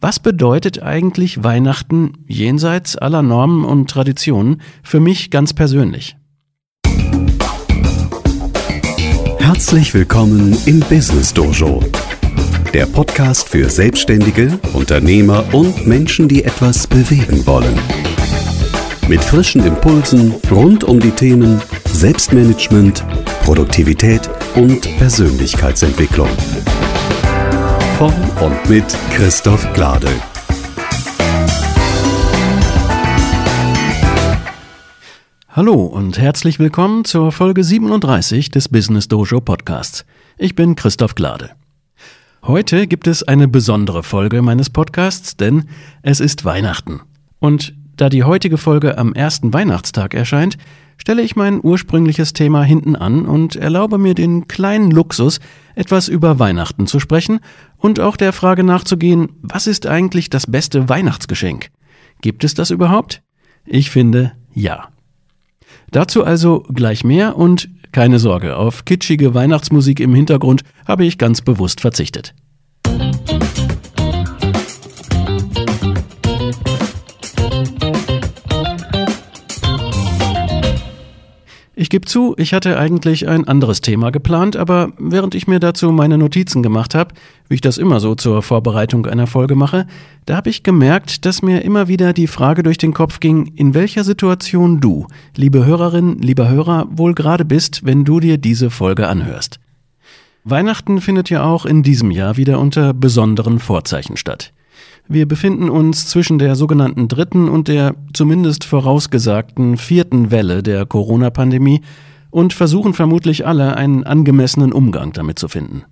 Was bedeutet eigentlich Weihnachten jenseits aller Normen und Traditionen für mich ganz persönlich? Herzlich willkommen im Business Dojo, der Podcast für Selbstständige, Unternehmer und Menschen, die etwas bewegen wollen. Mit frischen Impulsen rund um die Themen Selbstmanagement, Produktivität und Persönlichkeitsentwicklung. Von und mit Christoph Glade. Hallo und herzlich willkommen zur Folge 37 des Business Dojo Podcasts. Ich bin Christoph Glade. Heute gibt es eine besondere Folge meines Podcasts, denn es ist Weihnachten. Und da die heutige Folge am ersten Weihnachtstag erscheint, stelle ich mein ursprüngliches Thema hinten an und erlaube mir den kleinen Luxus, etwas über Weihnachten zu sprechen und auch der Frage nachzugehen, was ist eigentlich das beste Weihnachtsgeschenk? Gibt es das überhaupt? Ich finde ja. Dazu also gleich mehr und keine Sorge, auf kitschige Weihnachtsmusik im Hintergrund habe ich ganz bewusst verzichtet. Ich gebe zu, ich hatte eigentlich ein anderes Thema geplant, aber während ich mir dazu meine Notizen gemacht habe, wie ich das immer so zur Vorbereitung einer Folge mache, da habe ich gemerkt, dass mir immer wieder die Frage durch den Kopf ging, in welcher Situation du, liebe Hörerin, lieber Hörer, wohl gerade bist, wenn du dir diese Folge anhörst. Weihnachten findet ja auch in diesem Jahr wieder unter besonderen Vorzeichen statt. Wir befinden uns zwischen der sogenannten dritten und der zumindest vorausgesagten vierten Welle der Corona-Pandemie und versuchen vermutlich alle einen angemessenen Umgang damit zu finden.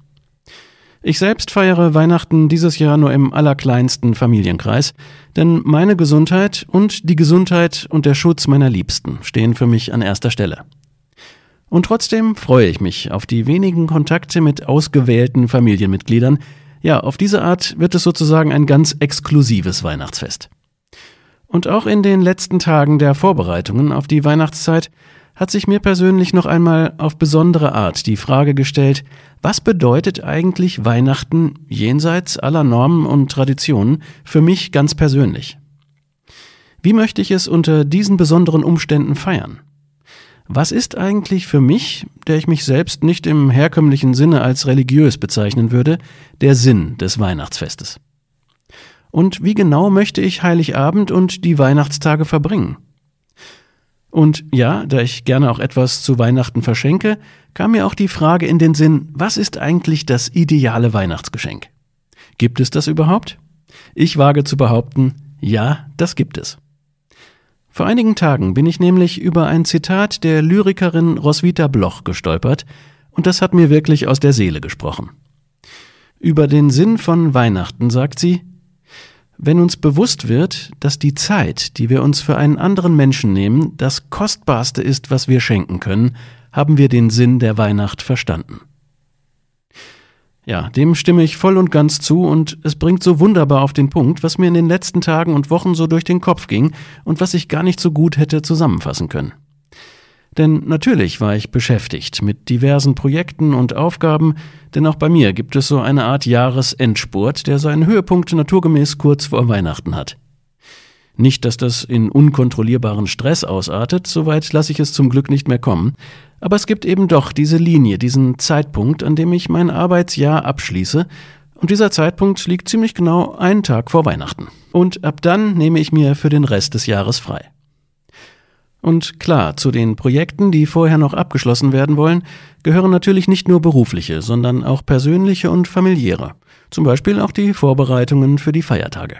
Ich selbst feiere Weihnachten dieses Jahr nur im allerkleinsten Familienkreis, denn meine Gesundheit und die Gesundheit und der Schutz meiner Liebsten stehen für mich an erster Stelle. Und trotzdem freue ich mich auf die wenigen Kontakte mit ausgewählten Familienmitgliedern, ja, auf diese Art wird es sozusagen ein ganz exklusives Weihnachtsfest. Und auch in den letzten Tagen der Vorbereitungen auf die Weihnachtszeit hat sich mir persönlich noch einmal auf besondere Art die Frage gestellt, was bedeutet eigentlich Weihnachten jenseits aller Normen und Traditionen für mich ganz persönlich? Wie möchte ich es unter diesen besonderen Umständen feiern? Was ist eigentlich für mich, der ich mich selbst nicht im herkömmlichen Sinne als religiös bezeichnen würde, der Sinn des Weihnachtsfestes? Und wie genau möchte ich Heiligabend und die Weihnachtstage verbringen? Und ja, da ich gerne auch etwas zu Weihnachten verschenke, kam mir auch die Frage in den Sinn, was ist eigentlich das ideale Weihnachtsgeschenk? Gibt es das überhaupt? Ich wage zu behaupten, ja, das gibt es. Vor einigen Tagen bin ich nämlich über ein Zitat der Lyrikerin Roswitha Bloch gestolpert, und das hat mir wirklich aus der Seele gesprochen. Über den Sinn von Weihnachten sagt sie, wenn uns bewusst wird, dass die Zeit, die wir uns für einen anderen Menschen nehmen, das Kostbarste ist, was wir schenken können, haben wir den Sinn der Weihnacht verstanden. Ja, dem stimme ich voll und ganz zu und es bringt so wunderbar auf den Punkt, was mir in den letzten Tagen und Wochen so durch den Kopf ging und was ich gar nicht so gut hätte zusammenfassen können. Denn natürlich war ich beschäftigt mit diversen Projekten und Aufgaben, denn auch bei mir gibt es so eine Art Jahresendspurt, der seinen Höhepunkt naturgemäß kurz vor Weihnachten hat. Nicht, dass das in unkontrollierbaren Stress ausartet, soweit lasse ich es zum Glück nicht mehr kommen, aber es gibt eben doch diese Linie, diesen Zeitpunkt, an dem ich mein Arbeitsjahr abschließe, und dieser Zeitpunkt liegt ziemlich genau einen Tag vor Weihnachten. Und ab dann nehme ich mir für den Rest des Jahres frei. Und klar, zu den Projekten, die vorher noch abgeschlossen werden wollen, gehören natürlich nicht nur berufliche, sondern auch persönliche und familiäre. Zum Beispiel auch die Vorbereitungen für die Feiertage.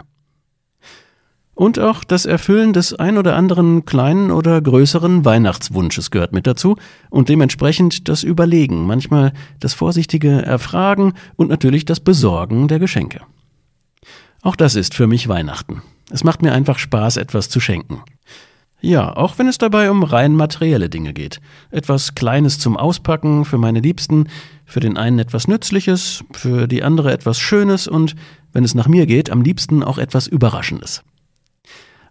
Und auch das Erfüllen des ein oder anderen kleinen oder größeren Weihnachtswunsches gehört mit dazu und dementsprechend das Überlegen, manchmal das vorsichtige Erfragen und natürlich das Besorgen der Geschenke. Auch das ist für mich Weihnachten. Es macht mir einfach Spaß, etwas zu schenken. Ja, auch wenn es dabei um rein materielle Dinge geht. Etwas Kleines zum Auspacken für meine Liebsten, für den einen etwas Nützliches, für die andere etwas Schönes und, wenn es nach mir geht, am liebsten auch etwas Überraschendes.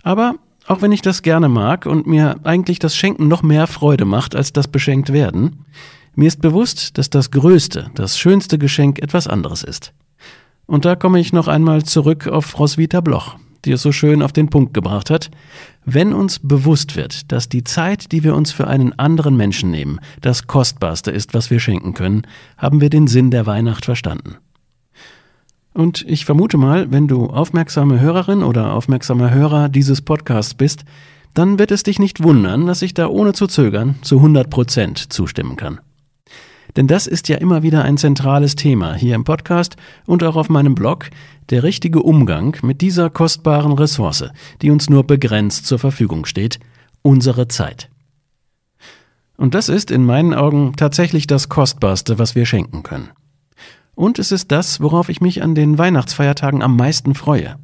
Aber auch wenn ich das gerne mag und mir eigentlich das Schenken noch mehr Freude macht als das beschenkt werden, mir ist bewusst, dass das größte, das schönste Geschenk etwas anderes ist. Und da komme ich noch einmal zurück auf Roswitha Bloch, die es so schön auf den Punkt gebracht hat. Wenn uns bewusst wird, dass die Zeit, die wir uns für einen anderen Menschen nehmen, das Kostbarste ist, was wir schenken können, haben wir den Sinn der Weihnacht verstanden. Und ich vermute mal, wenn du aufmerksame Hörerin oder aufmerksamer Hörer dieses Podcasts bist, dann wird es dich nicht wundern, dass ich da ohne zu zögern zu 100 Prozent zustimmen kann. Denn das ist ja immer wieder ein zentrales Thema hier im Podcast und auch auf meinem Blog, der richtige Umgang mit dieser kostbaren Ressource, die uns nur begrenzt zur Verfügung steht, unsere Zeit. Und das ist in meinen Augen tatsächlich das Kostbarste, was wir schenken können. Und es ist das, worauf ich mich an den Weihnachtsfeiertagen am meisten freue.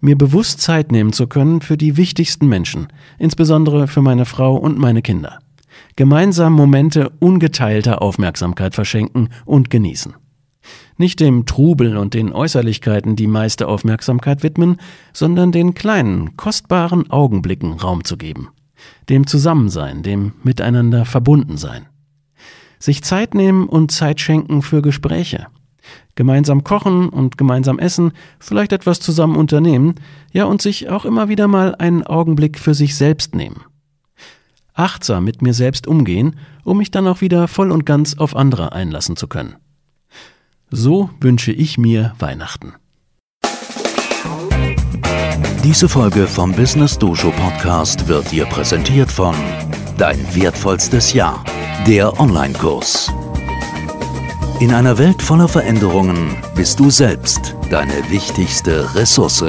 Mir bewusst Zeit nehmen zu können für die wichtigsten Menschen, insbesondere für meine Frau und meine Kinder gemeinsam Momente ungeteilter Aufmerksamkeit verschenken und genießen. Nicht dem Trubel und den Äußerlichkeiten die meiste Aufmerksamkeit widmen, sondern den kleinen, kostbaren Augenblicken Raum zu geben. Dem Zusammensein, dem Miteinander verbunden sein. Sich Zeit nehmen und Zeit schenken für Gespräche. Gemeinsam kochen und gemeinsam essen, vielleicht etwas zusammen unternehmen, ja und sich auch immer wieder mal einen Augenblick für sich selbst nehmen achtsam mit mir selbst umgehen, um mich dann auch wieder voll und ganz auf andere einlassen zu können. So wünsche ich mir Weihnachten. Diese Folge vom Business Dojo Podcast wird dir präsentiert von Dein wertvollstes Jahr, der Online-Kurs. In einer Welt voller Veränderungen bist du selbst deine wichtigste Ressource.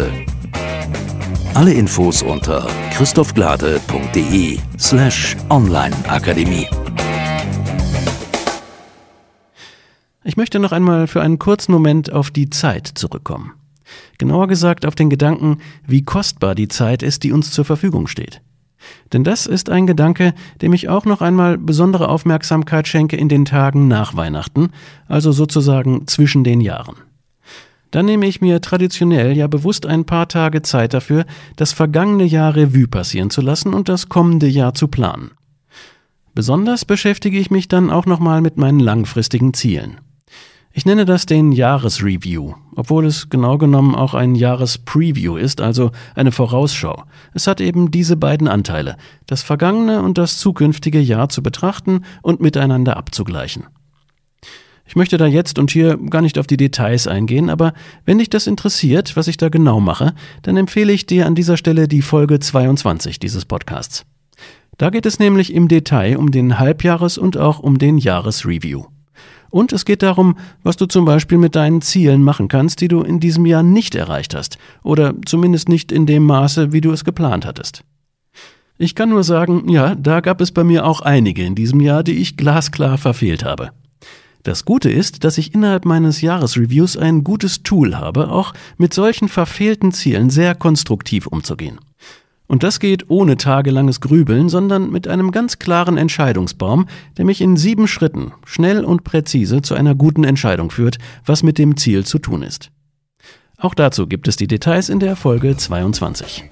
Alle Infos unter christophglade.de slash onlineakademie. Ich möchte noch einmal für einen kurzen Moment auf die Zeit zurückkommen. Genauer gesagt auf den Gedanken, wie kostbar die Zeit ist, die uns zur Verfügung steht. Denn das ist ein Gedanke, dem ich auch noch einmal besondere Aufmerksamkeit schenke in den Tagen nach Weihnachten, also sozusagen zwischen den Jahren. Dann nehme ich mir traditionell ja bewusst ein paar Tage Zeit dafür, das vergangene Jahr Revue passieren zu lassen und das kommende Jahr zu planen. Besonders beschäftige ich mich dann auch nochmal mit meinen langfristigen Zielen. Ich nenne das den Jahresreview, obwohl es genau genommen auch ein Jahrespreview ist, also eine Vorausschau. Es hat eben diese beiden Anteile, das vergangene und das zukünftige Jahr zu betrachten und miteinander abzugleichen. Ich möchte da jetzt und hier gar nicht auf die Details eingehen, aber wenn dich das interessiert, was ich da genau mache, dann empfehle ich dir an dieser Stelle die Folge 22 dieses Podcasts. Da geht es nämlich im Detail um den Halbjahres- und auch um den Jahresreview. Und es geht darum, was du zum Beispiel mit deinen Zielen machen kannst, die du in diesem Jahr nicht erreicht hast, oder zumindest nicht in dem Maße, wie du es geplant hattest. Ich kann nur sagen, ja, da gab es bei mir auch einige in diesem Jahr, die ich glasklar verfehlt habe. Das Gute ist, dass ich innerhalb meines Jahresreviews ein gutes Tool habe, auch mit solchen verfehlten Zielen sehr konstruktiv umzugehen. Und das geht ohne tagelanges Grübeln, sondern mit einem ganz klaren Entscheidungsbaum, der mich in sieben Schritten schnell und präzise zu einer guten Entscheidung führt, was mit dem Ziel zu tun ist. Auch dazu gibt es die Details in der Folge 22.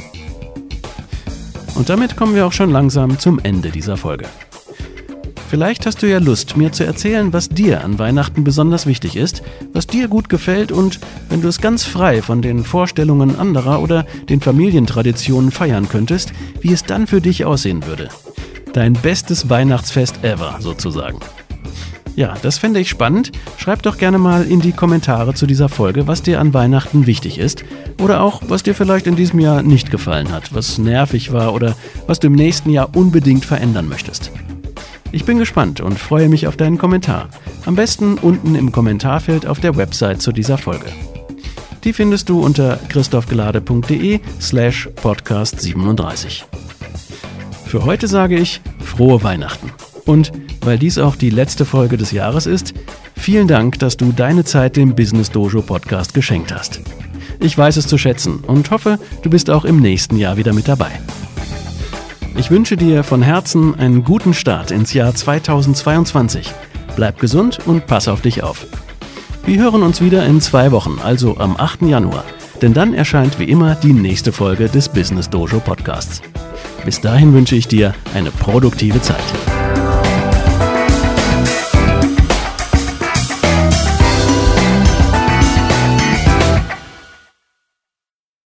Und damit kommen wir auch schon langsam zum Ende dieser Folge. Vielleicht hast du ja Lust, mir zu erzählen, was dir an Weihnachten besonders wichtig ist, was dir gut gefällt und wenn du es ganz frei von den Vorstellungen anderer oder den Familientraditionen feiern könntest, wie es dann für dich aussehen würde. Dein bestes Weihnachtsfest ever sozusagen. Ja, das fände ich spannend. Schreib doch gerne mal in die Kommentare zu dieser Folge, was dir an Weihnachten wichtig ist. Oder auch, was dir vielleicht in diesem Jahr nicht gefallen hat, was nervig war oder was du im nächsten Jahr unbedingt verändern möchtest. Ich bin gespannt und freue mich auf deinen Kommentar. Am besten unten im Kommentarfeld auf der Website zu dieser Folge. Die findest du unter christophgelade.de slash podcast 37. Für heute sage ich frohe Weihnachten. Und weil dies auch die letzte Folge des Jahres ist, vielen Dank, dass du deine Zeit dem Business Dojo Podcast geschenkt hast. Ich weiß es zu schätzen und hoffe, du bist auch im nächsten Jahr wieder mit dabei. Ich wünsche dir von Herzen einen guten Start ins Jahr 2022. Bleib gesund und pass auf dich auf. Wir hören uns wieder in zwei Wochen, also am 8. Januar, denn dann erscheint wie immer die nächste Folge des Business Dojo Podcasts. Bis dahin wünsche ich dir eine produktive Zeit.